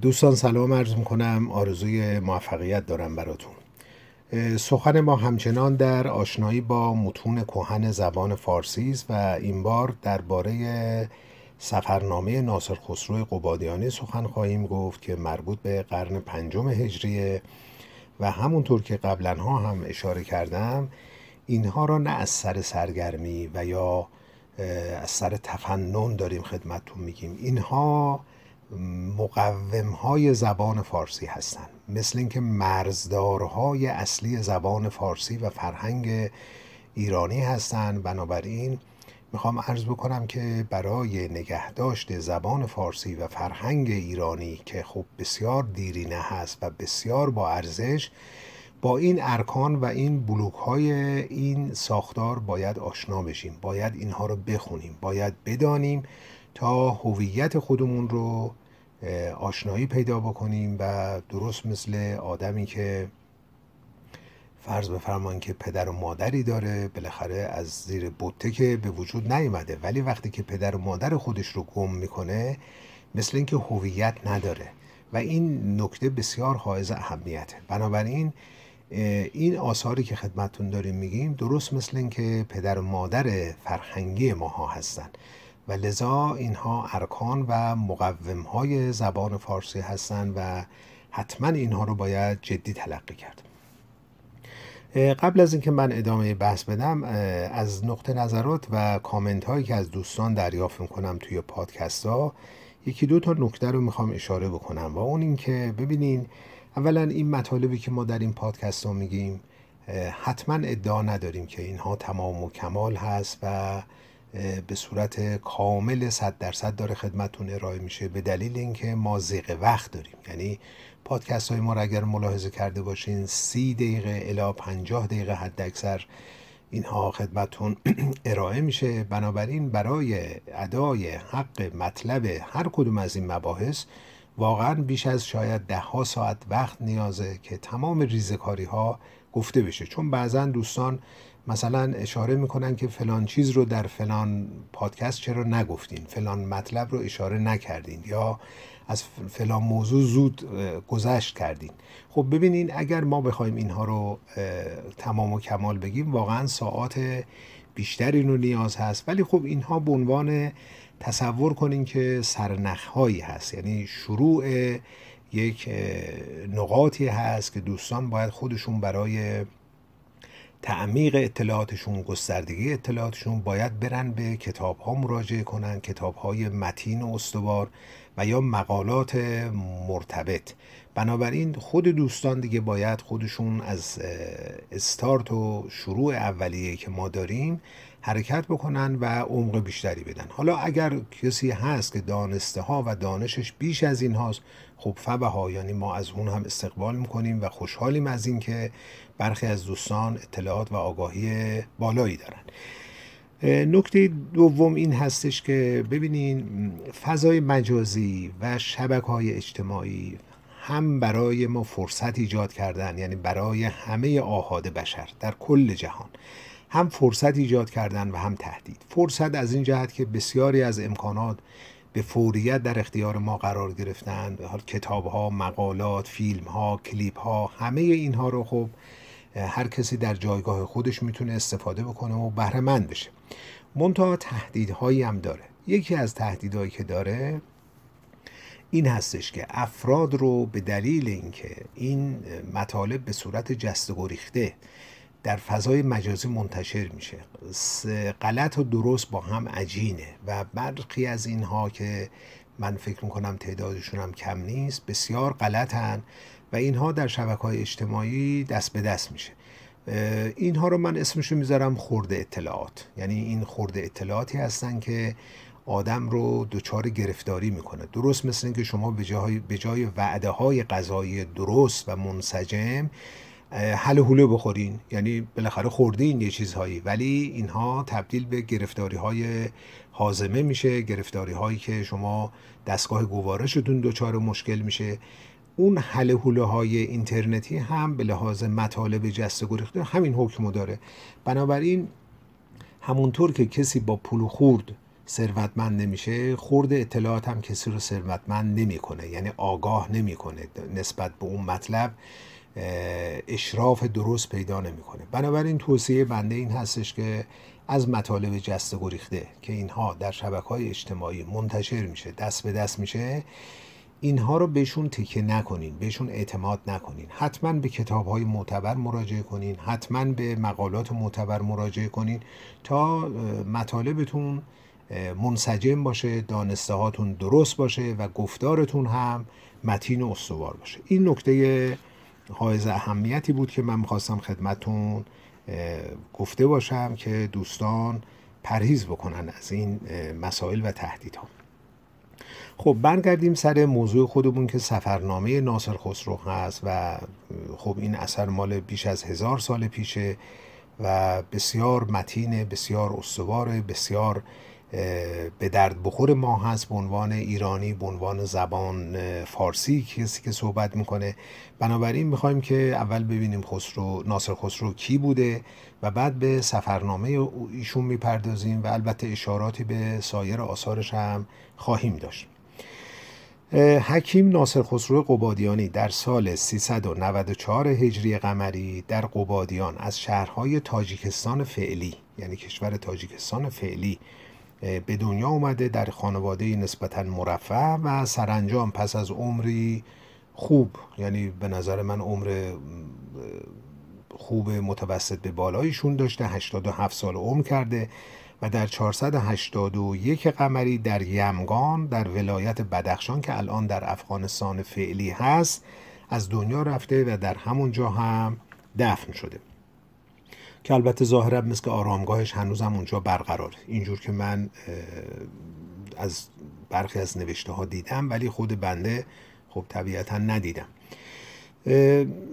دوستان سلام عرض می‌کنم. آرزوی موفقیت دارم براتون. سخن ما همچنان در آشنایی با متون کهن زبان فارسی است و این بار درباره سفرنامه ناصر خسرو قبادیانی سخن خواهیم گفت که مربوط به قرن پنجم هجریه و همونطور که قبلا هم اشاره کردم اینها را نه از سر سرگرمی و یا از سر تفنن داریم خدمتتون میگیم. اینها مقوم های زبان فارسی هستند مثل اینکه مرزدارهای اصلی زبان فارسی و فرهنگ ایرانی هستند بنابراین می‌خوام عرض بکنم که برای نگهداشت زبان فارسی و فرهنگ ایرانی که خب بسیار دیرینه هست و بسیار با ارزش با این ارکان و این بلوک های این ساختار باید آشنا بشیم. باید اینها رو بخونیم. باید بدانیم تا هویت خودمون رو آشنایی پیدا بکنیم و درست مثل آدمی که فرض بفرمان که پدر و مادری داره بالاخره از زیر بوته که به وجود نیومده ولی وقتی که پدر و مادر خودش رو گم می‌کنه مثل اینکه هویت نداره. و این نکته بسیار حائز اهمیته. بنابراین این آثاری که خدمتون داریم میگیم درست مثل اینکه پدر و مادر فرهنگی ماها هستند و لذا اینها ارکان و مقوم های زبان فارسی هستند و حتما اینها رو باید جدی تلقی کرد. قبل از اینکه من ادامه بحث بدم از نقطه نظرات و کامنت هایی که از دوستان دریافت می‌کنم توی پادکست ها یکی دو تا نکته رو می‌خوام اشاره بکنم و اون اینکه ببینین اولا این مطالبی که ما در این پادکست ها میگیم حتما ادعا نداریم که اینها تمام و کمال هست و به صورت کامل صد درصد داره خدمتون ارائه میشه به دلیل اینکه ما زیغ وقت داریم. یعنی پادکست های ما را اگر ملاحظه کرده باشین سی دقیقه الا پنجاه دقیقه حد اکثر اینها خدمتون ارائه میشه. بنابراین برای ادای حق مطلب هر کدوم از این مباحث واقعا بیش از شاید ده ها ساعت وقت نیازه که تمام ریزکاری ها گفته بشه. چون بعضا دوستان مثلا اشاره می‌کنن که فلان چیز رو در فلان پادکست چرا نگفتین؟ فلان مطلب رو اشاره نکردین یا از فلان موضوع زود گذشت کردین. خب ببینین اگر ما بخوایم اینها رو تمام و کمال بگیم واقعا ساعات بیشتری رو نیاز هست. ولی خب اینها به عنوان تصور کنین که سرنخهایی هست. یعنی شروع یک نقاطی هست که دوستان باید خودشون برای تعمیق اطلاعاتشون گستردگی اطلاعاتشون باید برن به کتاب ها مراجعه کنن کتاب های متین و استوار و یا مقالات مرتبط. بنابراین خود دوستان دیگه باید خودشون از استارت و شروع اولیه که ما داریم حرکت بکنن و عمق بیشتری بدن. حالا اگر کسی هست که دانسته ها و دانشش بیش از این هاست خب فبه ها یعنی ما از اون هم استقبال می‌کنیم و خوشحالیم از این که برخی از دوستان اطلاعات و آگاهی بالایی دارن نکته دوم این هستش که ببینین فضای مجازی و شبکه های اجتماعی هم برای ما فرصت ایجاد کردن یعنی برای همه آهاد بشر در کل جهان هم فرصت ایجاد کردن و هم تهدید. فرصت از این جهت که بسیاری از امکانات به فوریت در اختیار ما قرار گرفتن کتاب ها مقالات فیلم ها کلیپ ها همه اینها رو خب هر کسی در جایگاه خودش می‌تونه استفاده بکنه و بهره مند بشه. منتها تهدیدهایی هم داره. یکی از تهدیدهایی که داره این هستش که افراد رو به دلیل اینکه این مطالب به صورت جست گریخته در فضای مجازی منتشر میشه. غلط و درست با هم عجینه و برخی از اینها که من فکر می‌کنم تعدادشون هم کم نیست بسیار غلطن و اینها در شبکه های اجتماعی دست به دست میشه. اینها رو من اسمش رو می‌ذارم خورده اطلاعات. یعنی این خورده اطلاعاتی هستن که آدم رو دچار گرفتاری می‌کنه. درست مثل اینکه شما به جای, به جای وعده های غذایی درست و منسجم حل حوله بخورین. یعنی بالاخره خوردین یه چیزهایی. ولی اینها تبدیل به گرفتاری های حازمه میشه گرفتاری هایی که شما دستگاه گوارشتون دچار مشکل میشه. اون حل حوله های اینترنتی هم به لحاظ مطالب جست گریخته همین حکمو داره. بنابراین همونطور که کسی با پول خورد ثروتمند نمیشه خورد اطلاعات هم کسی رو ثروتمند نمی‌کنه یعنی آگاه نمی‌کنه نسبت به اون مطلب اشراف درست پیدا نمی‌کنه. بنابراین توصیه بنده این هستش که از مطالب جست گریخته که اینها در شبکه های اجتماعی منتشر میشه دست به دست میشه اینها رو بهشون تکه نکنین بهشون اعتماد نکنین. حتما به کتاب های معتبر مراجعه کنین حتما به مقالات معتبر مراجعه کنین تا مطالبتون منسجم باشه دانسته هاتون درست باشه و گفتارتون هم متین و استوار باشه. این نکته حائز اهمیتی بود که من می‌خواستم خدمتون گفته باشم که دوستان پرهیز بکنن از این مسائل و تهدیدها. خب برگردیم سر موضوع خودمون که سفرنامه ناصر خسرو هست و خب این اثر مال بیش از هزار سال پیشه و بسیار متین بسیار استوار بسیار به درد بخور ما هست به عنوان ایرانی به عنوان زبان فارسی کسی که صحبت می‌کنه. بنابراین می‌خوایم که اول ببینیم خسرو ناصر خسرو کی بوده و بعد به سفرنامه ایشون می‌پردازیم و البته اشاراتی به سایر آثارش هم خواهیم داشت. حکیم ناصر خسرو قبادیانی در سال 394 هجری قمری در قبادیان از شهرهای تاجیکستان فعلی یعنی کشور تاجیکستان فعلی به دنیا اومده در خانواده نسبتا مرفع و سرانجام پس از عمری خوب یعنی به نظر من عمر خوب متوسط به بالایشون داشته 87 سال عمر کرده. و در 481 قمری در یمگان در ولایت بدخشان که الان در افغانستان فعلی هست از دنیا رفته و در همونجا هم دفن شده. که البته ظاهرا مثل آرامگاهش هنوزم اونجا برقرار. اینجور که من از برخی از نوشته ها دیدم ولی خود بنده خب طبیعتا ندیدم.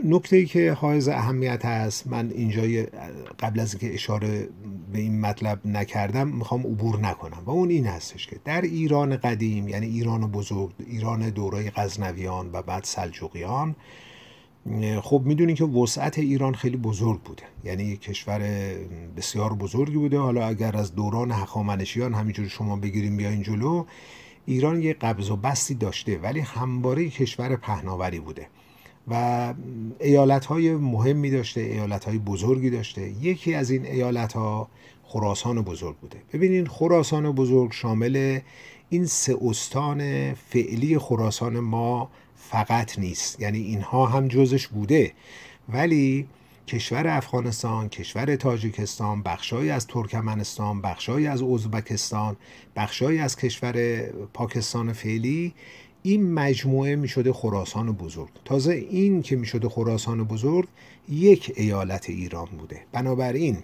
نکته ای که حائز اهمیت هست من اینجا قبل از اینکه اشاره به این مطلب نکردم می‌خوام عبور نکنم. و اون این هستش که در ایران قدیم یعنی ایران بزرگ ایران دورای غزنویان و بعد سلجوقیان خب می‌دونید که وسعت ایران خیلی بزرگ بوده. یعنی یک کشور بسیار بزرگی بوده. حالا اگر از دوران هخامنشیان همینجور شما بگیریم بیاین جلو ایران یه قبض و بستی داشته ولی همواره کشور پهناوری بوده. و ایالت های مهمی داشته ایالت های بزرگی داشته. یکی از این ایالت ها خراسان بزرگ بوده. ببینید خراسان بزرگ شامل این سه استان فعلی خراسان ما فقط نیست. یعنی اینها هم جزش بوده. ولی کشور افغانستان، کشور تاجیکستان، بخشایی از ترکمنستان، بخشایی از ازبکستان، بخشایی از کشور پاکستان فعلی این مجموعه می شده خراسان بزرگ. تازه این که می شده خراسان بزرگ یک ایالت ایران بوده. بنابراین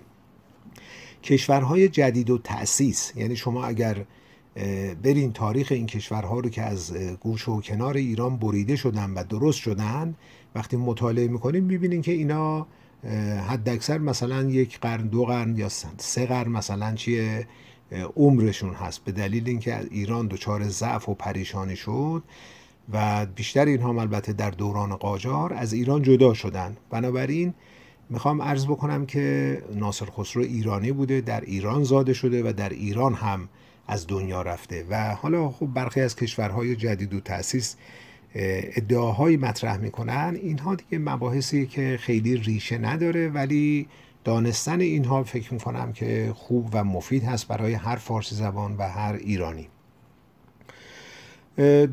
کشورهای جدید و تأسیس یعنی شما اگر برین تاریخ این کشورها رو که از گوش و کنار ایران بریده شدن و درست شدن وقتی مطالعه می‌کنیم می‌بینین که اینا حد اکثر مثلا یک قرن دو قرن یا سه قرن مثلا چیه؟ عمرشون هست. به دلیل اینکه ایران دچار ضعف و پریشانی شد و بیشتر اینها البته در دوران قاجار از ایران جدا شدن. بنابراین می‌خوام عرض بکنم که ناصر خسرو ایرانی بوده در ایران زاده شده و در ایران هم از دنیا رفته. و حالا خب برخی از کشورهای جدید و تأسیس ادعاهایی مطرح می‌کنن. اینها دیگه مباحثی که خیلی ریشه نداره ولی دانستن اینها فکر می‌کنم که خوب و مفید هست برای هر فارسی زبان و هر ایرانی.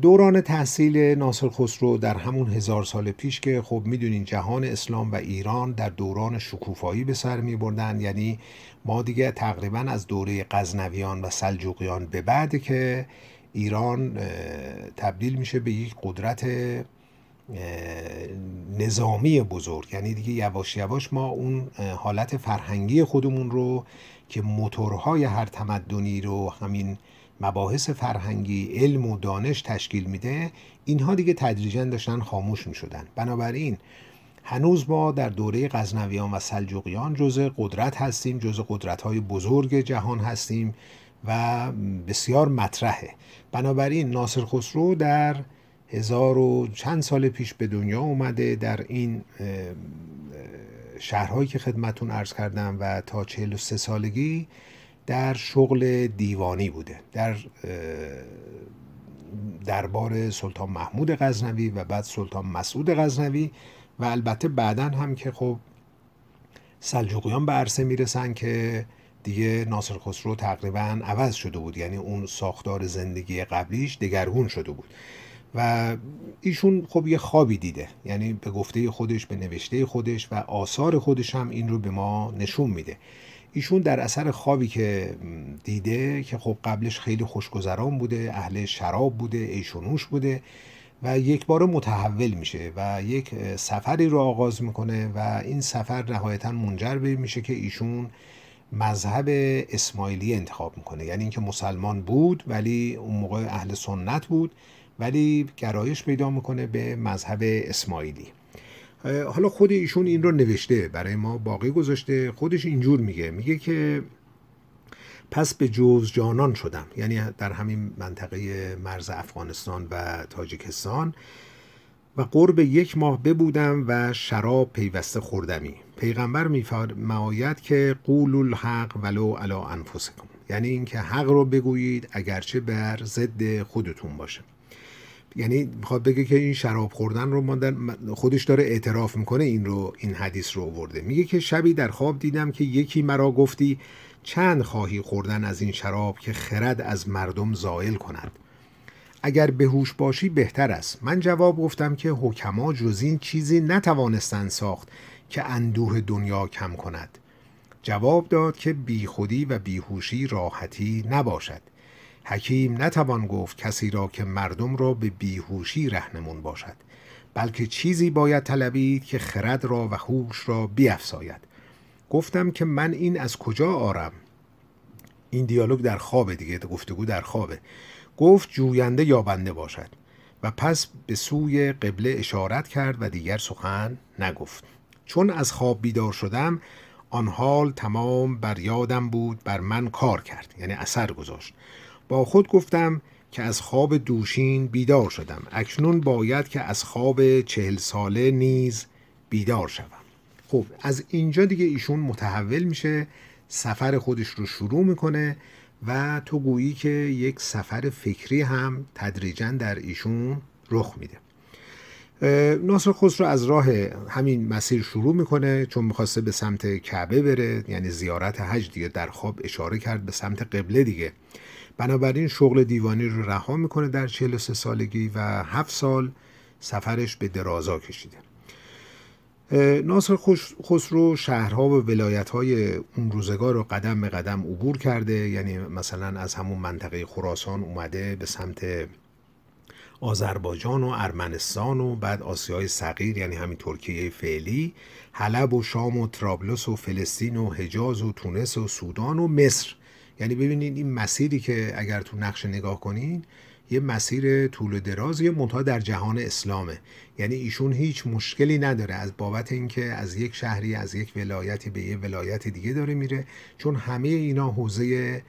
دوران تحصیل ناصر خسرو در همون هزار سال پیش که خب می‌دونین جهان اسلام و ایران در دوران شکوفایی به سر می بردن یعنی ما دیگه تقریبا از دوره غزنویان و سلجوقیان به بعد که ایران تبدیل میشه به یک قدرت نظامی بزرگ. یعنی دیگه یواش یواش ما اون حالت فرهنگی خودمون رو که موتورهای هر تمدنی رو همین مباحث فرهنگی علم و دانش تشکیل میده اینها دیگه تدریجا داشتن خاموش می‌شدن. بنابراین هنوز ما در دوره غزنویان و سلجوقیان جزء قدرت هستیم جزء قدرت های بزرگ جهان هستیم و بسیار مطرحه. بنابراین ناصر خسرو در هزار و چند سال پیش به دنیا اومده در این شهرهایی که خدمتون ارز کردم و تا 43 سالگی در شغل دیوانی بوده در دربار سلطان محمود غزنوی و بعد سلطان مسعود غزنوی و البته بعدا هم که خب سلجوقیان به عرصه می‌رسن که دیگه ناصر خسرو تقریبا عوض شده بود یعنی اون ساختار زندگی قبلیش دگرگون شده بود. و ایشون خب یه خوابی دیده. یعنی به گفته خودش به نوشته خودش و آثار خودش هم این رو به ما نشون میده. ایشون در اثر خوابی که دیده که خب قبلش خیلی خوشگذران بوده اهل شراب بوده ایشونوش بوده و یک بار متحول میشه و یک سفری رو آغاز می‌کنه و این سفر نهایتا منجر به میشه که ایشون مذهب اسماعیلی انتخاب می‌کنه. یعنی اینکه مسلمان بود ولی اون موقع اهل سنت بود ولی گرایش پیدا می‌کنه به مذهب اسماعیلی. حالا خود ایشون این رو نوشته برای ما باقی گذاشته. خودش اینجور میگه. میگه که پس به جوز جانان شدم. یعنی در همین منطقه مرز افغانستان و تاجیکستان. و قرب یک ماه ببودم و شراب پیوسته خوردمی. پیغمبر میفرماید که قول الحق ولو علا انفسکم. یعنی اینکه حق رو بگویید اگرچه بر ضد خودتون باشه. یعنی می‌خواد بگه که این شراب خوردن رو ماندن خودش داره اعتراف می‌کنه این رو این حدیث رو ورده میگه که شبی در خواب دیدم که یکی مرا گفتی چند خواهی خوردن از این شراب که خرد از مردم زائل کند. اگر بهوش باشی بهتر است. من جواب گفتم که حکما جز این چیزی نتوانستند ساخت که اندوه دنیا کم کند. جواب داد که بیخودی و بیهوشی راحتی نباشد. حکیم نتوان گفت کسی را که مردم را به بیهوشی رهنمون باشد بلکه چیزی باید طلبید که خرد را و هوش را بیافزاید گفتم که من این از کجا آرم؟ این دیالوگ در خوابه دیگه گفتگو در خوابه. گفت جوینده یا بنده باشد. و پس به سوی قبله اشارت کرد و دیگر سخن نگفت. چون از خواب بیدار شدم آن حال تمام بر یادم بود بر من کار کرد یعنی اثر گذاشت. با خود گفتم که از خواب دوشین بیدار شدم. اکنون باید که از خواب چهل ساله نیز بیدار شوم. خب از اینجا دیگه ایشون متحول میشه سفر خودش رو شروع می‌کنه و تو گویی که یک سفر فکری هم تدریجا در ایشون رخ میده. ناصر خسرو از راه همین مسیر شروع می‌کنه چون می‌خواسته به سمت کعبه بره یعنی زیارت حج دیگه در خواب اشاره کرد به سمت قبله دیگه. بنابراین شغل دیوانی رو رها می‌کنه در 43 سالگی و هفت سال سفرش به درازا کشیده. ناصر خسرو شهرها و ولایت های اون روزگار رو قدم به قدم عبور کرده. یعنی مثلا از همون منطقه خراسان اومده به سمت آذربایجان و ارمنستان و بعد آسیای صغیر یعنی همین ترکیه فعلی حلب و شام و ترابلس و فلسطین و حجاز و تونس و سودان و مصر یعنی ببینید این مسیری که اگر تو نقشه نگاه کنین یه مسیر طول دراز یه منتها در جهان اسلامه. یعنی ایشون هیچ مشکلی نداره از بابت اینکه از یک شهری از یک ولایتی به یه ولایت دیگه داره میره. چون همه اینا حوزه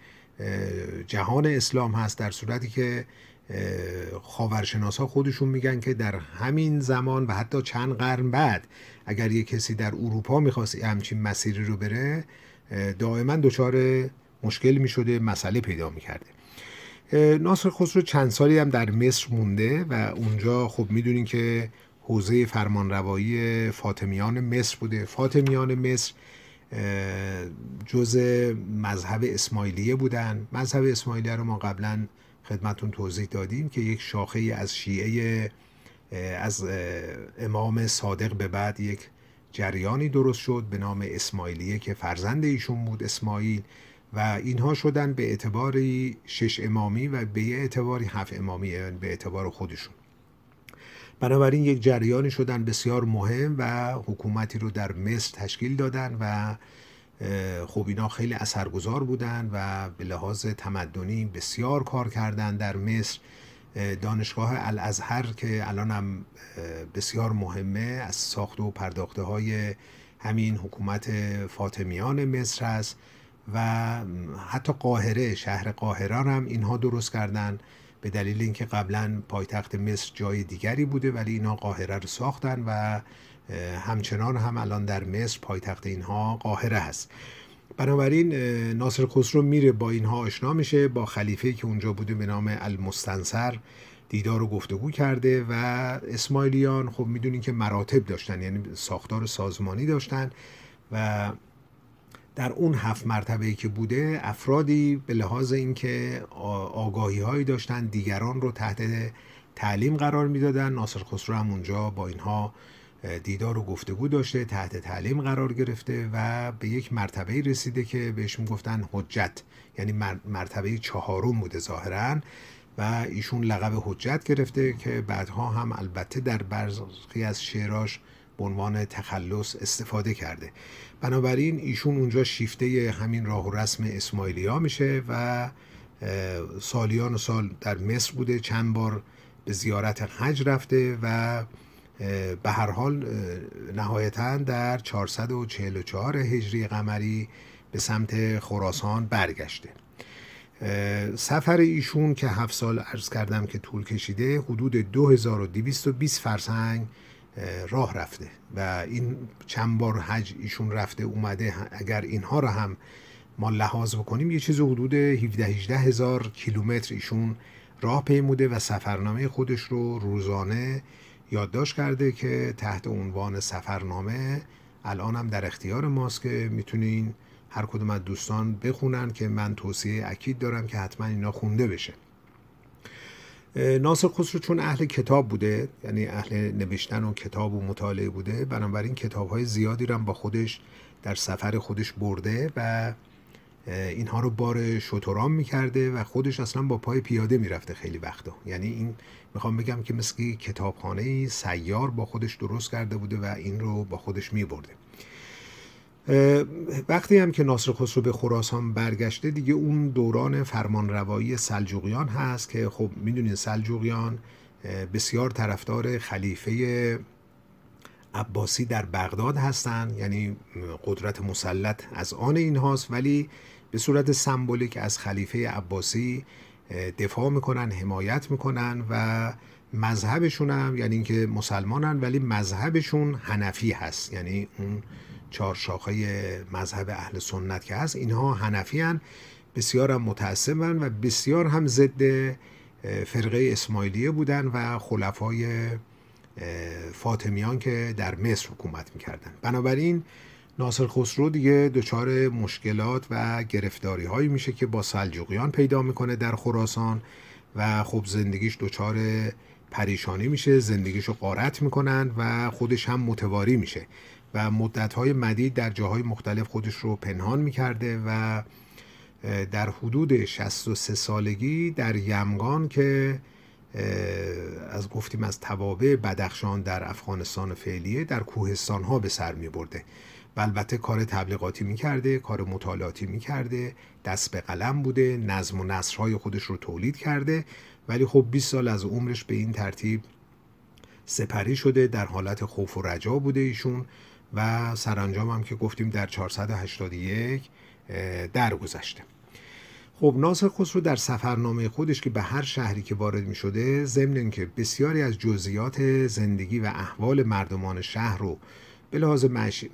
جهان اسلام هست در صورتی که خاورشناس ها خودشون میگن که در همین زمان و حتی چند قرن بعد اگر یه کسی در اروپا می‌خواست همچین مسیری رو بره دائما دچار مشکل می شده مسئله پیدا می کرده ناصر خسرو چند سالی هم در مصر مونده و اونجا خب می‌دونین که حوزه فرمانروایی فاطمیان مصر بوده. فاطمیان مصر جز مذهب اسماعیلیه بودن. مذهب اسماعیلیه رو ما قبلا خدمتون توضیح دادیم که یک شاخه از شیعه از امام صادق به بعد یک جریانی درست شد به نام اسماعیلیه که فرزند ایشون بود اسماعیل. و اینها شدن به اعتباری شش امامی و به اعتباری هفت امامی یعنی به اعتبار خودشون. بنابراین یک جریانی شدن بسیار مهم و حکومتی رو در مصر تشکیل دادن و خب اینا خیلی اثرگذار بودن و به لحاظ تمدنی بسیار کار کردن در مصر. دانشگاه الازهر که الان هم بسیار مهمه از ساخته و پرداخته های همین حکومت فاطمیان مصر است. و حتی قاهره شهر قاهره هم اینها درست کردن به دلیل اینکه قبلا پایتخت مصر جای دیگری بوده ولی اینها قاهره رو ساختن و همچنان هم الان در مصر پایتخت اینها قاهره هست. بنابراین ناصر خسرو میره با اینها آشنا میشه با خلیفه که اونجا بوده به نام المستنصر دیدار و گفتگو کرده و اسماعیلیان خب می‌دونین که مراتب داشتن یعنی ساختار سازمانی داشتن و در اون هفت مرتبه که بوده افرادی به لحاظ اینکه آگاهی هایی داشتن دیگران رو تحت تعلیم قرار می‌دادن. ناصر خسرو هم اونجا با اینها دیدار و گفتگو داشته تحت تعلیم قرار گرفته و به یک مرتبه رسیده که بهش می‌گفتن حجت. یعنی مرتبه چهارم بوده ظاهرا و ایشون لقب حجت گرفته که بعدها هم البته در برخی از شعراش به عنوان تخلص استفاده کرده. بنابراین ایشون اونجا شیفته همین راه و رسم اسماعیلیا میشه و سالیان و سال در مصر بوده. چند بار به زیارت حج رفته و به هر حال نهایتا در 444 هجری قمری به سمت خراسان برگشته. سفر ایشون که هفت سال عرض کردم که طول کشیده حدود 2220 فرسنگ راه رفته و این چند بار حج ایشون رفته اومده اگر اینها رو هم ما لحاظ بکنیم یه چیز حدود 17 18 هزار کیلومتر ایشون راه پیموده و سفرنامه خودش رو روزانه یادداشت کرده که تحت عنوان سفرنامه الان هم در اختیار ماست که می‌تونین هر کدوم از دوستان بخونن که من توصیه اکید دارم که حتما اینا خونده بشه. ناصر خسرو چون اهل کتاب بوده یعنی اهل نوشتن و کتاب و مطالعه بوده بنابراین کتاب های زیادی رو با خودش در سفر خودش برده و اینها رو بار شتران می‌کرده و خودش اصلا با پای پیاده می‌رفته خیلی وقتا. یعنی این می‌خوام بگم که مثل کتابخانه سیار با خودش درست کرده بوده و این رو با خودش میبرده. وقتی هم که ناصر خسرو به خراسان برگشته دیگه اون دوران فرمانروایی سلجوقیان هست که خب می‌دونین سلجوقیان بسیار طرفدار خلیفه عباسی در بغداد هستند یعنی قدرت مسلط از آن اینهاست ولی به صورت سمبولیک از خلیفه عباسی دفاع می‌کنن حمایت می‌کنن و مذهبشون هم یعنی اینکه مسلمانن ولی مذهبشون حنفی هست یعنی اون چهار شاخه مذهب اهل سنت که هست اینها حنفی هن بسیار هم متعصبن و بسیار هم ضد فرقه اسماعیلیه بودن و خلفای فاطمیان که در مصر حکومت می‌کردن. بنابراین ناصر خسرو دیگه دچار مشکلات و گرفتاری هایی میشه که با سلجوقیان پیدا می‌کنه در خراسان و خب زندگیش دچار پریشانی میشه زندگیشو قارت می‌کنن و خودش هم متواری میشه. و مدتهای مدید در جاهای مختلف خودش رو پنهان می‌کرده و در حدود 63 سالگی در یمگان که از گفتیم از توابع بدخشان در افغانستان فعلیه در کوهستان ها به سر می برده و البته کار تبلیغاتی می‌کرده کار مطالعاتی می‌کرده دست به قلم بوده نظم و نصرهای خودش رو تولید کرده. ولی خب 20 سال از عمرش به این ترتیب سپری شده در حالت خوف و رجا بوده ایشون. و سرانجام هم که گفتیم در 481 درگذشته. خب ناصر خسرو در سفرنامه خودش که به هر شهری که وارد می شده ضمن اینکه بسیاری از جزئیات زندگی و احوال مردمان شهر رو به لحاظ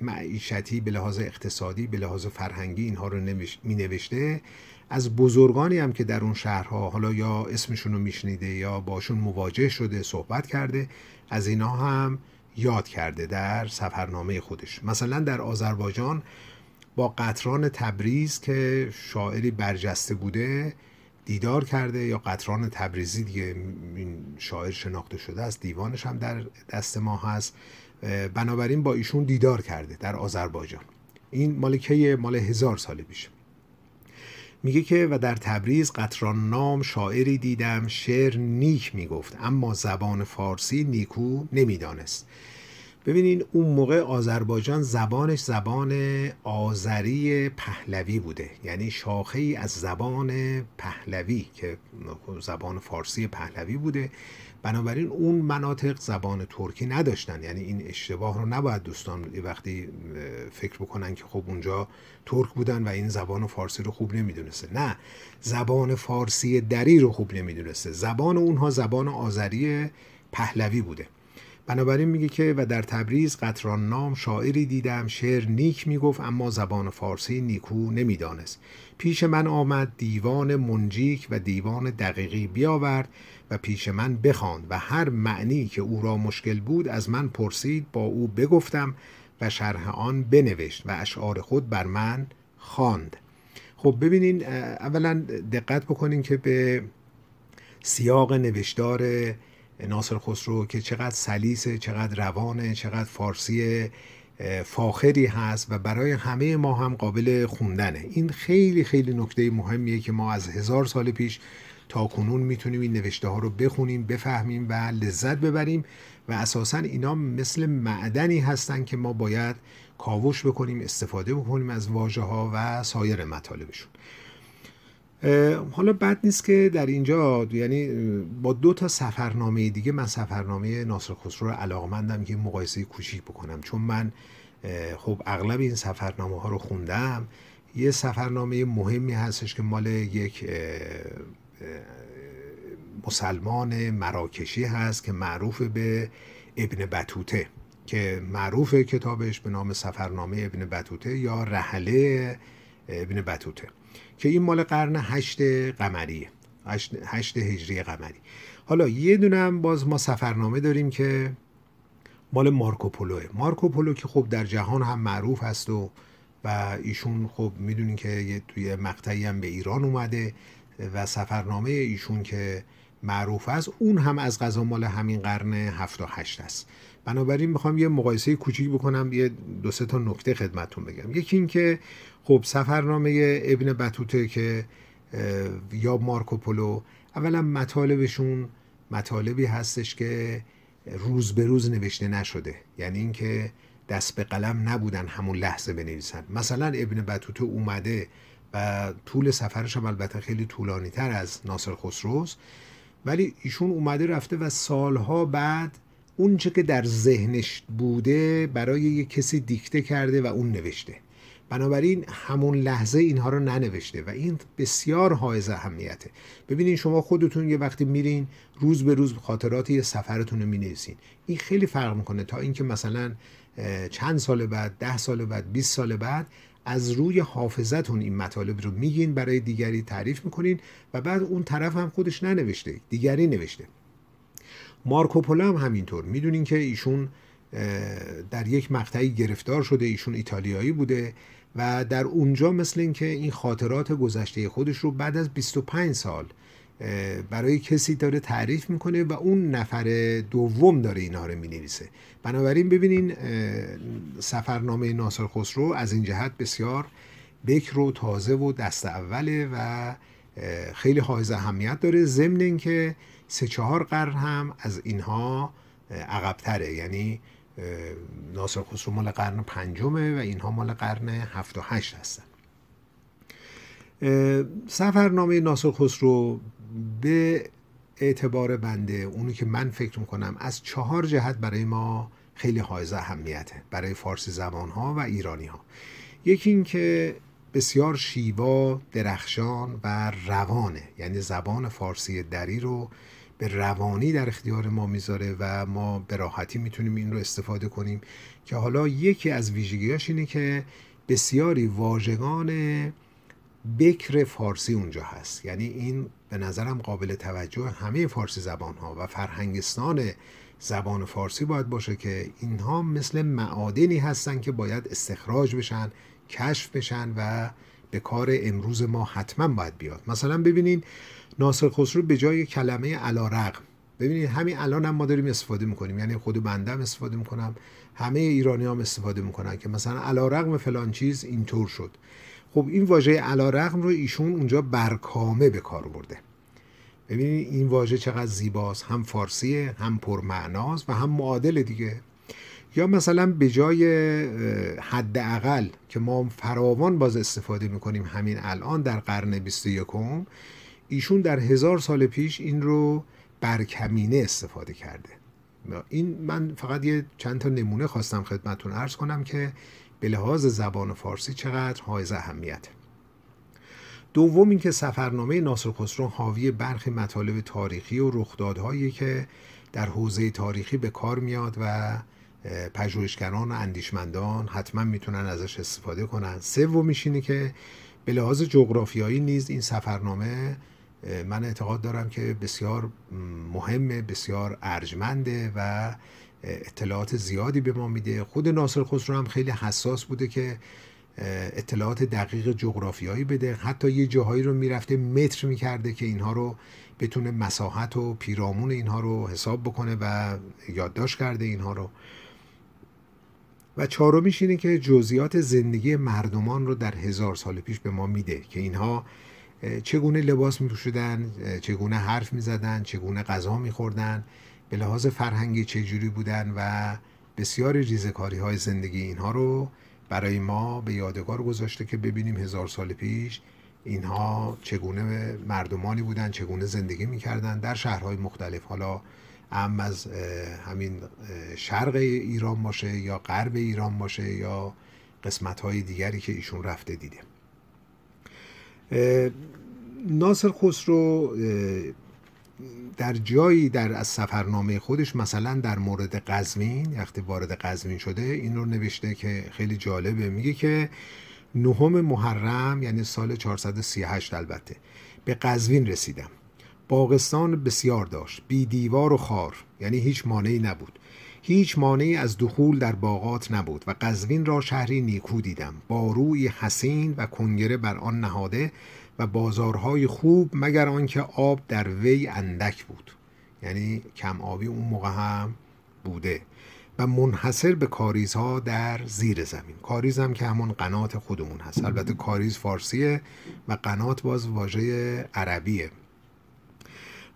معیشتی به لحاظ اقتصادی به لحاظ فرهنگی اینها رو می نوشته از بزرگانی هم که در اون شهرها حالا یا اسمشون رو میشنیده یا باشون مواجه شده صحبت کرده از اینا هم یاد کرده در سفرنامه خودش. مثلا در آذربایجان با قطران تبریز که شاعری برجسته بوده دیدار کرده یا قطران تبریزی دیگه این شاعر شناخته شده است دیوانش هم در دست ما هست. بنابراین با ایشون دیدار کرده در آذربایجان. این مالکه مال هزار سال پیش. میگه که و در تبریز قطران نام شاعری دیدم شعر نیک می‌گفت اما زبان فارسی نیکو نمی‌دانست. ببینین اون موقع آذربایجان زبانش زبان آذری پهلوی بوده. یعنی شاخه ای از زبان پهلوی که زبان فارسی پهلوی بوده. بنابراین اون مناطق زبان ترکی نداشتن. یعنی این اشتباه رو نباید دوستان وقتی فکر بکنن که خب اونجا ترک بودن و این زبان فارسی رو خوب نمی‌دونسته. نه زبان فارسی دری رو خوب نمی‌دونسته. زبان اونها زبان آذری پهلوی بوده. بنابراین میگه که و در تبریز قطران نام شاعری دیدم شعر نیک می‌گفت اما زبان فارسی نیکو نمی‌دانست. پیش من آمد دیوان منجیک و دیوان دقیقی بیاورد و پیش من بخواند و هر معنی که او را مشکل بود از من پرسید با او بگفتم و شرح آن بنوشت و اشعار خود بر من خواند. خب ببینین اولا دقت بکنین که به سیاق نوشتار ناصر خسرو که چقدر سلیسه چقدر روانه چقدر فارسی فاخری هست و برای همه ما هم قابل خوندنه. این خیلی خیلی نکته مهمیه که ما از هزار سال پیش تا کنون می‌تونیم این نوشته ها رو بخونیم بفهمیم و لذت ببریم و اساسا اینا مثل معدنی هستن که ما باید کاوش بکنیم استفاده بکنیم از واژه ها و سایر مطالبشون. حالا بد نیست که در اینجا یعنی با دو تا سفرنامه دیگه من سفرنامه ناصر خسرو رو علاقمندم که مقایسه کوچیک بکنم. چون من خب اغلب این سفرنامه ها رو خوندم. یه سفرنامه مهمی هستش که مال یک مسلمان مراکشی هست که معروف به ابن بطوته که معروف کتابش به نام سفرنامه ابن بطوته یا رحله ابن بطوته که این مال قرن هشت قمریه هشت هجری قمری. حالا یه دونم باز ما سفرنامه داریم که مال مارکوپولوه مارکوپولو که خب در جهان هم معروف هست و و ایشون خب می‌دونین که توی مقطعی هم به ایران اومده و سفرنامه ایشون که معروف است اون هم از غذا مال همین قرن هفت و هشت است. بنابراین می‌خوام یه مقایسه کوچیک بکنم یه دو سه تا نکته خدمتتون بگم. یکی این که خب سفرنامه ابن بطوته که یا مارکوپولو اولا مطالبشون مطالبی هستش که روز به روز نوشته نشده. یعنی اینکه دست به قلم نبودن همون لحظه بنویسن. مثلا ابن بطوته اومده و طول سفرش هم البته خیلی طولانی تر از ناصر خسروست ولی ایشون اومده رفته و سالها بعد اونچه که در ذهنش بوده برای یک کسی دیکته کرده و اون نوشته. بنابراین همون لحظه اینها رو ننوشته و این بسیار حائز اهمیته. ببینین شما خودتون یه وقتی میرین روز به روز خاطرات یه سفرتون رو می‌نویسین. این خیلی فرق می‌کنه تا اینکه مثلا چند سال بعد ده سال بعد 20 سال بعد از روی حافظتون این مطالب رو میگین برای دیگری تعریف می‌کنین و بعد اون طرف هم خودش ننوشته دیگری نوشته. مارکوپولو هم همینطور. می‌دونین که ایشون در یک مقطعی گرفتار شده ایشون ایتالیایی بوده. و در اونجا مثل اینکه این خاطرات گذشته خودش رو بعد از 25 سال برای کسی داره تعریف می‌کنه و اون نفر دوم داره اینها رو می‌نویسه. بنابراین ببینین سفرنامه ناصر خسرو از این جهت بسیار بکر و تازه و دست اوله و خیلی حائز اهمیت داره. ضمن اینکه سه چهار قرن هم از اینها عقبتره. یعنی ناصر خسرو مال قرن پنجمه و اینها مال قرن هفت و هشت هستن. سفرنامه ناصر خسرو به اعتبار بنده اونی که من فکر می‌کنم از چهار جهت برای ما خیلی حائز اهمیته برای فارسی زبان ها و ایرانی ها یکی این که بسیار شیوا درخشان و روانه یعنی زبان فارسی دری رو به روانی در اختیار ما می‌ذاره و ما به راحتی می‌تونیم این رو استفاده کنیم که حالا یکی از ویژگیاش اینه که بسیاری واژگان بکر فارسی اونجا هست. یعنی این به نظرم قابل توجه همه فارسی زبان ها و فرهنگستان زبان فارسی باید باشه که اینها مثل معادنی هستن که باید استخراج بشن کشف بشن و به کار امروز ما حتما باید بیاد. مثلا ببینین ناصر خسرو به جای کلمه علا رقم ببینید همین الان هم ما داریم استفاده می‌کنیم. یعنی خود بندم استفاده می‌کنم. همه ایرانی هم استفاده می‌کنن که مثلا علا رقم فلان چیز اینطور شد. خب این واژه علا رقم رو ایشون اونجا برکامه به کار برده. ببینید این واژه چقدر زیباست. هم فارسیه هم پرمعناست و هم معادل دیگه. یا مثلا به جای حداقل که ما فراوان باز استفاده می‌کنیم همین الان در قرن 21 ایشون در هزار سال پیش این رو برکمینه استفاده کرده. این من فقط یه چند تا نمونه خواستم خدمتون ارز کنم که به لحاظ زبان فارسی چقدر حائز اهمیته. دوم اینکه سفرنامه ناصر خسرو حاوی برخی مطالب تاریخی و رخدادهایی که در حوزه تاریخی به کار میاد و پژوهشگران و اندیشمندان حتما می‌تونن ازش استفاده کنن. سومیش اینه که به لحاظ جغرافیایی نیز این سفرنامه من اعتقاد دارم که بسیار مهمه بسیار ارجمنده و اطلاعات زیادی به ما میده. خود ناصر خسرو هم خیلی حساس بوده که اطلاعات دقیق جغرافیایی بده. حتی یه جاهایی رو می‌رفته متر می‌کرده که اینها رو بتونه مساحت و پیرامون اینها رو حساب بکنه و یادداشت کرده اینها رو. و چهارمیش اینه که جزئیات زندگی مردمان رو در هزار سال پیش به ما میده که اینها چگونه لباس میپوشیدن چگونه حرف می‌زدن چگونه غذا میخوردن به لحاظ فرهنگی چجوری بودن و بسیاری ریزکاری های زندگی اینها رو برای ما به یادگار گذاشته که ببینیم هزار سال پیش اینها چگونه مردمانی بودن چگونه زندگی می‌کردن در شهرهای مختلف. حالا ام از همین شرق ایران باشه یا غرب ایران باشه یا قسمت های دیگری که ایشون رفته دیده. ناصر خسرو در جایی در از سفرنامه خودش مثلا در مورد قزوین وقتی وارد قزوین شده این رو نوشته که خیلی جالبه. میگه که نهم محرم یعنی سال 438 البته به قزوین رسیدم. باغستان بسیار داشت. بی دیوار و خار یعنی هیچ مانعی نبود. هیچ مانعی از دخول در باغات نبود و قزوین را شهری نیکو دیدم. با روی حسین و کنگره بر آن نهاده و بازارهای خوب مگر آنکه آب در وی اندک بود. یعنی کم آبی اون موقع هم بوده و منحصر به کاریزها در زیر زمین. کاریز هم که همون قنات خودمون هست. البته کاریز فارسیه و قنات باز واژه عربیه.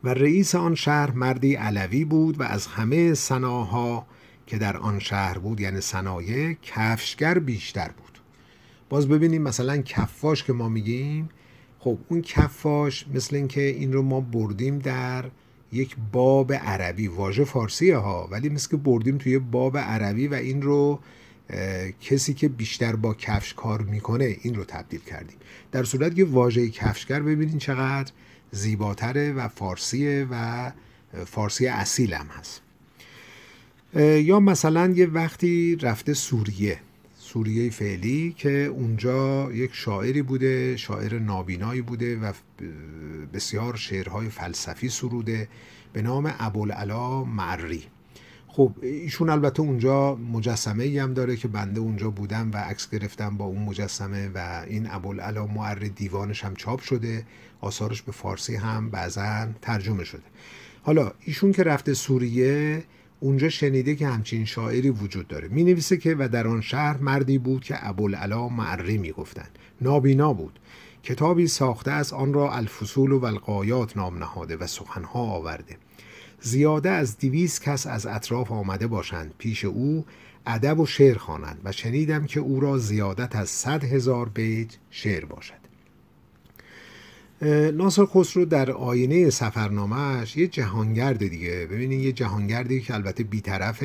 و رئیس آن شهر مردی علوی بود و از همه سناها که در آن شهر بود یعنی صنایع کفشگر بیشتر بود. باز ببینیم مثلا کفاش که ما میگیم خب اون کفاش مثل اینکه این رو ما بردیم در یک باب عربی واژه فارسیه ها ولی مثل که بردیم توی باب عربی و این رو کسی که بیشتر با کفش کار می‌کنه این رو تبدیل کردیم. در صورت که واژه کفشگر ببینین چقدر زیباتره و فارسیه و فارسی اصیل هم هست. یا مثلا یه وقتی رفته سوریه سوریه فعلی که اونجا یک شاعری بوده شاعر نابینایی بوده و بسیار شعرهای فلسفی سروده به نام ابوالعلا معری. خب ایشون البته اونجا مجسمه ای هم داره که بنده اونجا بودم و عکس گرفتم با اون مجسمه و این ابوالعلا معری دیوانش هم چاپ شده آثارش به فارسی هم بعضا ترجمه شده. حالا ایشون که رفته سوریه اونجا شنیده که همچین شاعری وجود داره. می نویسه که و در آن شهر مردی بود که ابوالعلا معری می گفتند نابینا بود. کتابی ساخته از آن را الفصول و القایات نام نهاده و سخنها آورده. زیاده از دویست کس از اطراف آمده باشند پیش او ادب و شعر خوانند و شنیدم که او را زیادت از صد هزار بیت شعر باشد. ناصر خسرو در آینه سفرنامهش یه جهانگرد دیگه. ببینید یه جهانگردی که البته بیطرف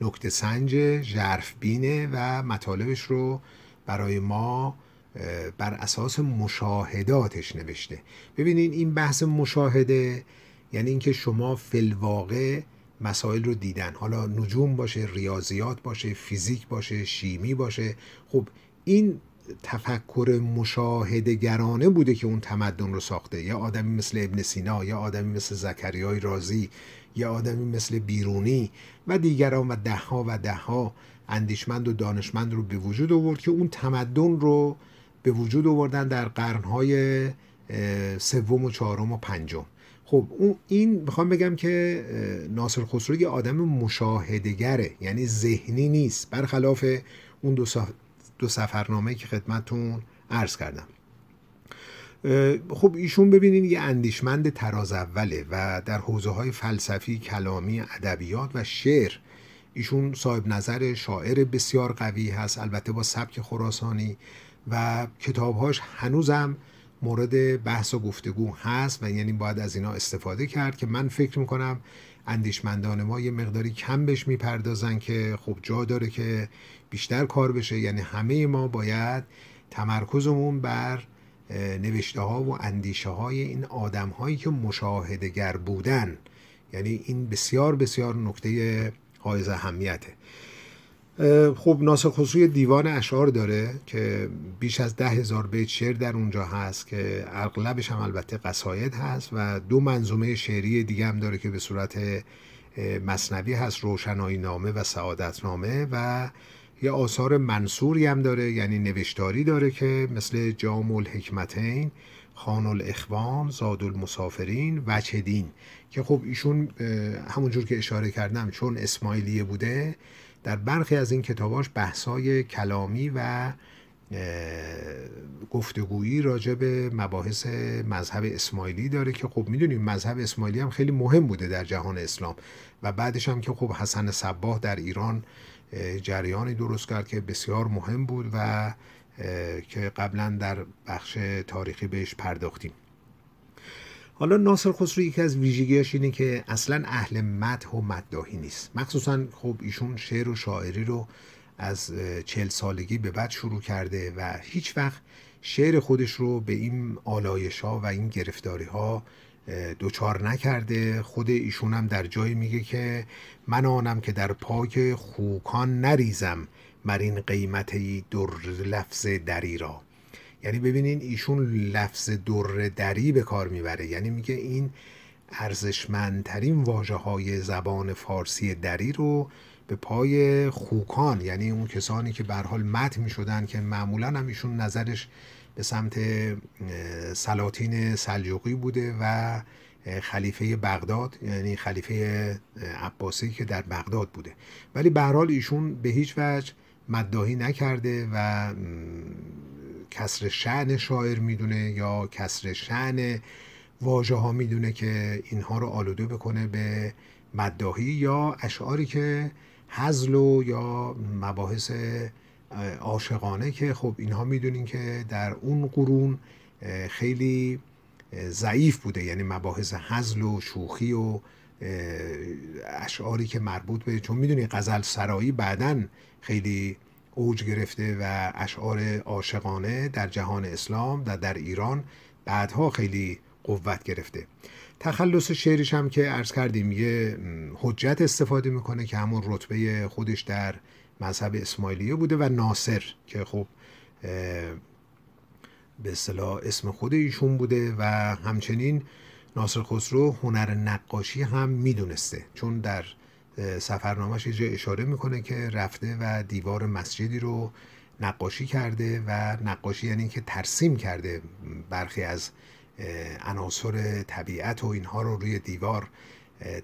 نکته سنج جرف بینه و مطالبش رو برای ما بر اساس مشاهداتش نوشته. ببینید این بحث مشاهده یعنی اینکه شما فلواقع مسائل رو دیدن. حالا نجوم باشه ریاضیات باشه فیزیک باشه شیمی باشه. خب این تفکر مشاهدگرانه بوده که اون تمدن رو ساخته. یا آدمی مثل ابن سینا یا آدمی مثل زکریای رازی یا آدمی مثل بیرونی و دیگران و دهها و دهها اندیشمند و دانشمند رو به وجود آورد که اون تمدن رو به وجود آوردن در قرنهای سوم و چهارم و پنجم. خب اون این می‌خوام بگم که ناصر خسرو یه آدم مشاهدگره یعنی ذهنی نیست. برخلاف اون دو, دو سفرنامه که خدمتون عرض کردم. خب ایشون ببینین یه اندیشمند تراز اوله و در حوزه های فلسفی کلامی ادبیات و شعر. ایشون صاحب نظر شاعر بسیار قوی هست البته با سبک خراسانی و کتابهاش هنوزم مورد بحث و گفتگو هست و یعنی باید از اینا استفاده کرد که من فکر می‌کنم اندیشمندان ما یه مقداری کم بهش می‌پردازن که خب جا داره که بیشتر کار بشه. یعنی همه ما باید تمرکزمون بر نوشته ها و اندیشه های این آدم هایی که مشاهدگر بودن. یعنی این بسیار بسیار نکته حائز اهمیته. خب ناصر خسرو دیوان اشعار داره که بیش از ده هزار بیت شعر در اونجا هست که اغلبش هم البته قصاید هست و دو منظومه شعری دیگه هم داره که به صورت مصنوی هست روشنایی نامه و سعادت نامه و یه آثار منصوری هم داره یعنی نوشتاری داره که مثل جام الحکمتین خان الاخوان زاد المسافرین وچه دین. که خب ایشون همونجور که اشاره کردم چون اسماعیلیه بوده در برخی از این کتاباش بحثای کلامی و گفتگویی راجع به مباحث مذهب اسماعیلی داره که خب می‌دونیم مذهب اسماعیلی هم خیلی مهم بوده در جهان اسلام و بعدش هم که خب حسن صباه در ایران جریانی درست کرد که بسیار مهم بود و که قبلا در بخش تاریخی بهش پرداختیم. حالا ناصر خسرو یکی از ویژگیاش اینه که اصلا اهل مدح و مداحی نیست. مخصوصا خب ایشون شعر و شاعری رو از چل سالگی به بعد شروع کرده و هیچ وقت شعر خودش رو به این آلایش ها و این گرفتاری ها دوچار نکرده. خود ایشون هم در جایی میگه که من آنم که در پاک خوکان نریزم مرین قیمتی در لفظ دری را. یعنی ببینین ایشون لفظ در دری به کار می‌بره. یعنی میگه این ارزشمندترین واجه های زبان فارسی دری رو به پای خوکان یعنی اون کسانی که به حال مت می شدن که معمولا هم ایشون نظرش به سمت سلاطین سلجوقی بوده و خلیفه بغداد یعنی خلیفه عباسی که در بغداد بوده. ولی به حال ایشون به هیچ وجه مداهی نکرده و کسر شعن شاعر می‌دونه یا کسر شعن واژه ها می‌دونه که اینها رو آلوده بکنه به مداهی یا اشعاری که حزل و یا مباحث عاشقانه که خب اینها می‌دونین که در اون قرون خیلی ضعیف بوده. یعنی مباحث حزل و شوخی و اشعاری که مربوط به چون می‌دونی غزل سرایی بعدا خیلی اوج گرفته و اشعار عاشقانه در جهان اسلام و در ایران بعدها خیلی قوت گرفته. تخلص شعرش هم که عرض کردیم یه حجت استفاده می‌کنه که همون رتبه خودش در مذهب اسماعیلیه بوده و ناصر که خب به اصطلاح اسم خود ایشون بوده و همچنین ناصر خسرو هنر نقاشی هم می‌دونسته. چون در سفرنامهش یه جای اشاره می‌کنه که رفته و دیوار مسجدی رو نقاشی کرده و نقاشی یعنی که ترسیم کرده برخی از عناصر طبیعت و اینها رو روی دیوار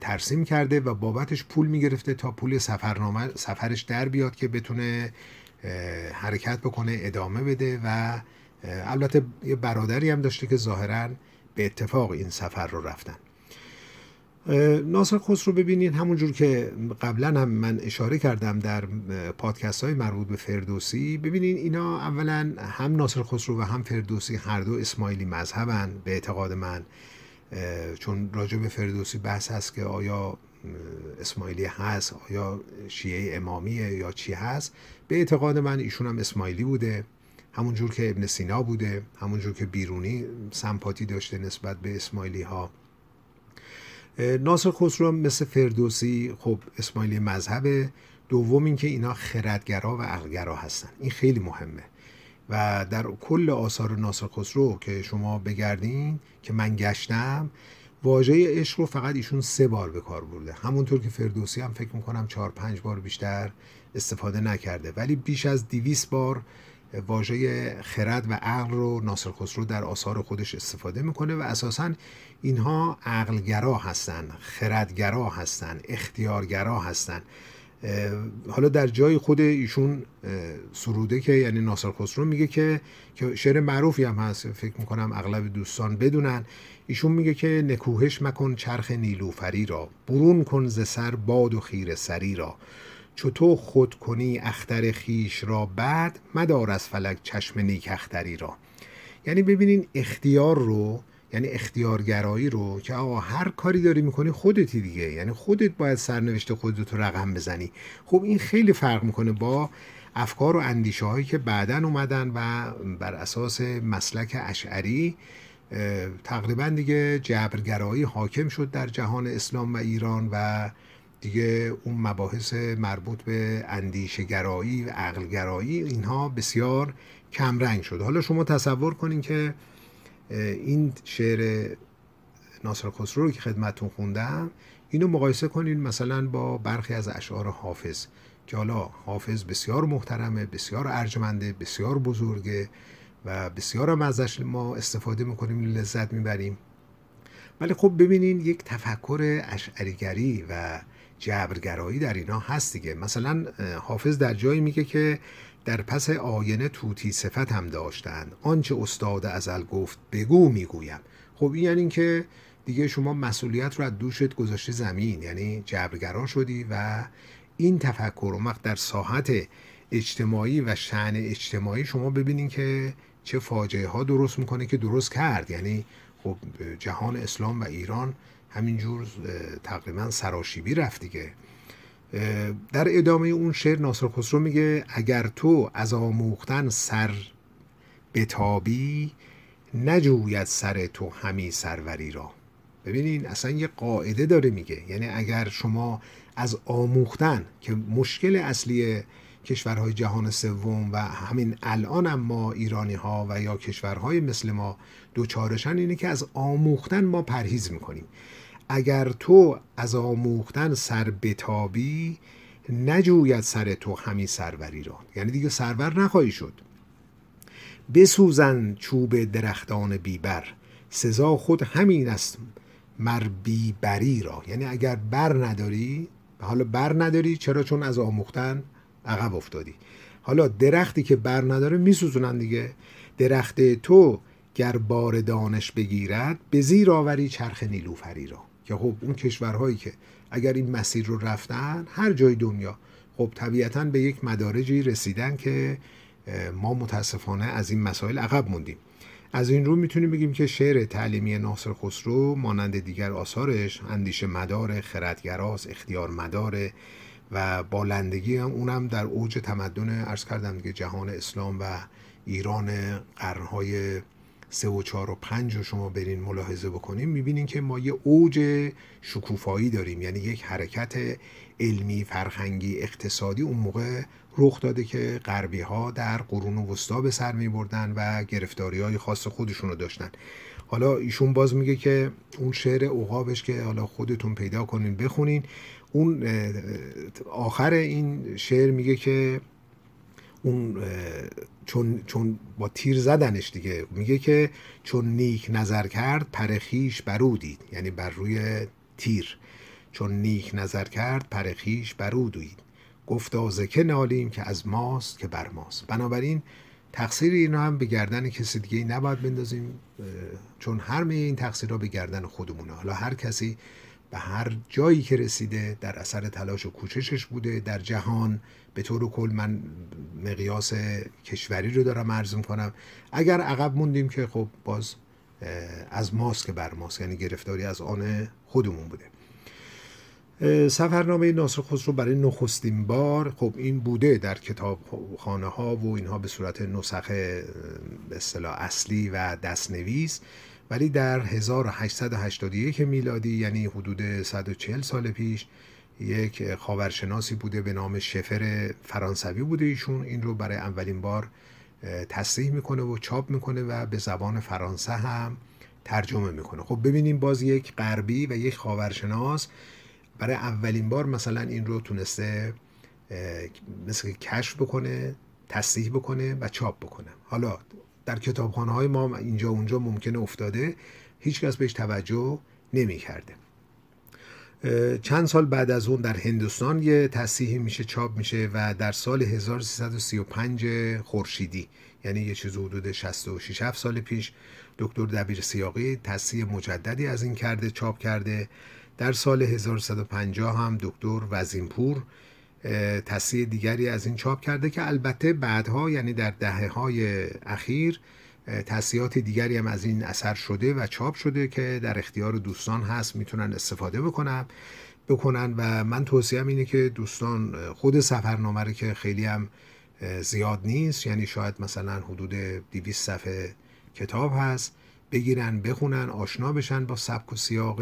ترسیم کرده و بابتش پول می‌گرفته تا پول سفرنامه سفرش در بیاد که بتونه حرکت بکنه ادامه بده و البته یه برادری هم داشته که ظاهرا به اتفاق این سفر رو رفتن. ناصر خسرو ببینید همونجور که قبلا هم من اشاره کردم در پادکست های مربوط به فردوسی ببینید اینا اولا هم ناصر خسرو و هم فردوسی هر دو اسماعیلی مذهبن به اعتقاد من. چون راجع به فردوسی بحث هست که آیا اسماعیلی هست آیا شیعه امامیه یا چی هست. به اعتقاد من ایشون هم اسماعیلی بوده. همونجور که ابن سینا بوده همونجور که بیرونی سمپاتی داشته نسبت به اسماعیلی ها ناصر خسرو مثل فردوسی خب اسماعیلی مذهب دوم اینکه اینا خردگرا و عقلگرا هستن. این خیلی مهمه. و در کل آثار ناصر خسرو که شما بگردین که من گشتم واژه عشق رو فقط ایشون سه بار به کار برده. همونطور که فردوسی هم فکر می‌کنم چهار پنج بار بیشتر استفاده نکرده. ولی بیش از دیویس بار واژه خرد و عقل رو ناصر خسرو در آثار خودش استفاده می‌کنه و اساسا اینها عقلگرا هستن خردگرا هستن اختیارگرا هستن. حالا در جای خود ایشون سروده که یعنی ناصر خسرو میگه که که شعر معروفی هم هست فکر می‌کنم اغلب دوستان بدونن. ایشون میگه که نکوهش مکن چرخ نیلوفری را برون کن ز سر باد و خیر سری را. چو تو خود کنی اختر خیش را بعد مدار از فلک چشم نیک اختری را. یعنی ببینین اختیار رو یعنی اختیارگرایی رو که آقا هر کاری داری می‌کنی خودتی دیگه. یعنی خودت باید سرنوشت خودت رو رقم بزنی. خب این خیلی فرق می‌کنه با افکار و اندیشه هایی که بعدا اومدن و بر اساس مسلک اشعری تقریبا دیگه جبرگرایی حاکم شد در جهان اسلام و ایران و دیگه اون مباحث مربوط به اندیشگرایی و عقلگرایی اینها بسیار کمرنگ شد. حالا شما تصور کنین که این شعر ناصر خسرو رو که خدمتون خوندم اینو مقایسه کنین مثلا با برخی از اشعار حافظ که حالا حافظ بسیار محترمه بسیار ارجمنده بسیار بزرگه و بسیار هم ازش ما استفاده می‌کنیم لذت می‌بریم. ولی خب ببینین یک تفکر اشعریگری و جبرگرایی در اینا هست دیگه. مثلا حافظ در جایی میگه که در پس آینه توتی صفت هم داشتند. آنچه استاد ازل گفت بگو می‌گویم. خب این یعنی که دیگه شما مسئولیت رو از دوشت گذاشتی زمین. یعنی جبرگرا شدی و این تفکر وقت در ساحت اجتماعی و شعن اجتماعی شما ببینین که چه فاجعه ها درست می‌کنه که درست کرد. یعنی خب جهان اسلام و ایران همینجور تقریبا سراشیبی رفت دیگه. در ادامه اون شعر ناصر خسرو میگه اگر تو از آموختن سر بتابی نجوید سر تو همی سروری را. ببینین اصلا یه قاعده داره میگه. یعنی اگر شما از آموختن که مشکل اصلی کشورهای جهان سوم و همین الان هم ما ایرانی ها و یا کشورهای مثل ما دوچارشن اینه که از آموختن ما پرهیز می‌کنیم. اگر تو از آموختن سر بتابی نجوید سر تو همی سروری را. یعنی دیگه سرور نخواهی شد. بسوزن چوب درختان بیبر. سزا خود همین است مر بیبری را. یعنی اگر بر نداری حالا بر نداری چرا؟ چون از آموختن عقب افتادی. حالا درختی که بر نداره میسوزونن دیگه. درخت تو گر بار دانش بگیرد به زیر آوری چرخ نیلوفری را. که خب اون کشورهایی که اگر این مسیر رو رفتن هر جای دنیا خب طبیعتا به یک مدارجی رسیدن که ما متاسفانه از این مسائل عقب موندیم. از این رو می‌تونیم بگیم که شعر تعلیمی ناصر خسرو مانند دیگر آثارش اندیشه مدار خردگراز اختیار مداره و بالندگی هم اونم در اوج تمدن ارز کردم دیگه جهان اسلام و ایران قرنهای سه و چهار و پنج رو شما برین ملاحظه بکنیم می‌بینین که ما یه اوج شکوفایی داریم. یعنی یک حرکت علمی فرهنگی اقتصادی اون موقع رخ داده که غربی ها در قرون وسطا به سر می بردن و گرفتاری های خاص خودشون رو داشتن. حالا ایشون باز میگه که اون شعر اوقابش که حالا خودتون پیدا کنین بخونین. اون آخر این شعر میگه که اون چون, چون با تیر زدنش دیگه میگه که چون نیک نظر کرد پرخیش برو دید. یعنی بر روی تیر. چون نیک نظر کرد پرخیش برو دید گفتا که نالیم که از ماست که بر ماست. بنابراین تقصیر اینا هم به گردن کسی دیگه نباید بندازیم چون هر این تقصیر به گردن خودمونه. حالا هر کسی به هر جایی که رسیده در اثر تلاش و کوششش بوده در جهان. به طور کل من مقیاس کشوری رو دارم عرض کنم اگر عقب موندیم که خب باز از ماست که بر ماست یعنی گرفتاری از آن خودمون بوده. سفرنامه ناصر خسرو برای نخستین بار خب این بوده در کتاب خانه ها و اینها به صورت نسخه به اصطلاح اصلی و دستنویس. ولی در 1881 میلادی یعنی حدود 140 سال پیش یک خاورشناسی بوده به نام شفر فرانسوی بوده ایشون. این رو برای اولین بار تصریح می‌کنه و چاپ می‌کنه و به زبان فرانسه هم ترجمه می‌کنه. خب ببینیم باز یک غربی و یک خاورشناس برای اولین بار مثلا این رو تونسته مثل کشف بکنه تصحیح بکنه و چاپ بکنه. حالا در کتابخانه های ما اینجا اونجا ممکنه افتاده هیچکس بهش توجه نمی کرده چند سال بعد از اون در هندوستان یه تصحیح میشه چاپ میشه و در سال 1335 خورشیدی یعنی یه چیز حدود 66 7 سال پیش دکتر دبیر سیاقی تصحیح مجددی از این کرده چاپ کرده. در سال 1150 هم دکتر وزینپور تصحیح دیگری از این چاپ کرده که البته بعدها یعنی در دهه های اخیر تصحیحات دیگری هم از این اثر شده و چاپ شده که در اختیار دوستان هست می‌تونن استفاده بکنن بکنن و من توصیم اینه که دوستان خود سفرنامه رو که خیلی هم زیاد نیست یعنی شاید مثلا حدود 200 صفحه کتاب هست بگیرن بخونن آشنا بشن با سبک و سیاق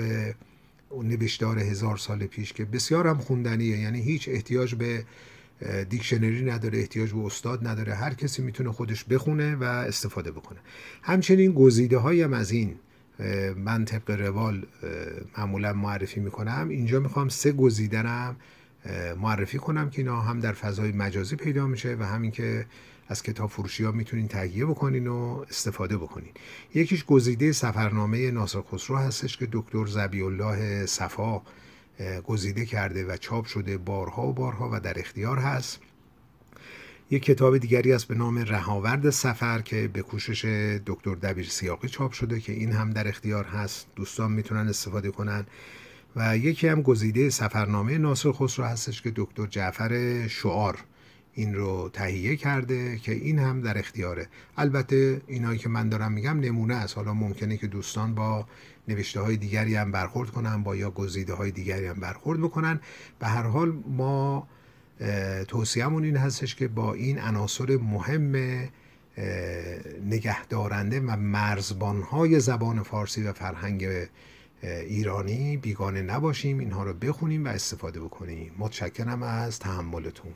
نوشتار هزار سال پیش که بسیار هم خوندنیه. یعنی هیچ احتیاج به دیکشنری نداره احتیاج به استاد نداره. هر کسی می‌تونه خودش بخونه و استفاده بکنه. همچنین گزیده هم از این من طبق روال معمولا معرفی می‌کنم. اینجا می‌خوام سه گزیدنم معرفی کنم که اینا هم در فضای مجازی پیدا میشه و همین که از کتاب فروشی ها می‌تونین تهیه بکنین و استفاده بکنین. یکیش گزیده سفرنامه ناصر خسرو هستش که دکتر زبی الله صفا گزیده کرده و چاپ شده بارها و بارها و در اختیار هست. یک کتاب دیگری است به نام رهاورد سفر که به کوشش دکتر دبیر سیاقی چاپ شده که این هم در اختیار هست. دوستان می‌تونن استفاده کنن. و یکی هم گزیده سفرنامه ناصر خسرو هستش که دکتر جعفر شعار این رو تهیه کرده که این هم در اختیاره. البته اینایی که من دارم میگم نمونه است. حالا ممکنه که دوستان با نوشته های دیگری هم برخورد کنن با یا گزیده های دیگری هم برخورد بکنن. به هر حال ما توصیهمون این هستش که با این عناصر مهم نگهدارنده و مرزبانهای زبان فارسی و فرهنگ ایرانی بیگانه نباشیم. اینها رو بخونیم و استفاده بکنیم. متشکرم از تحملتون.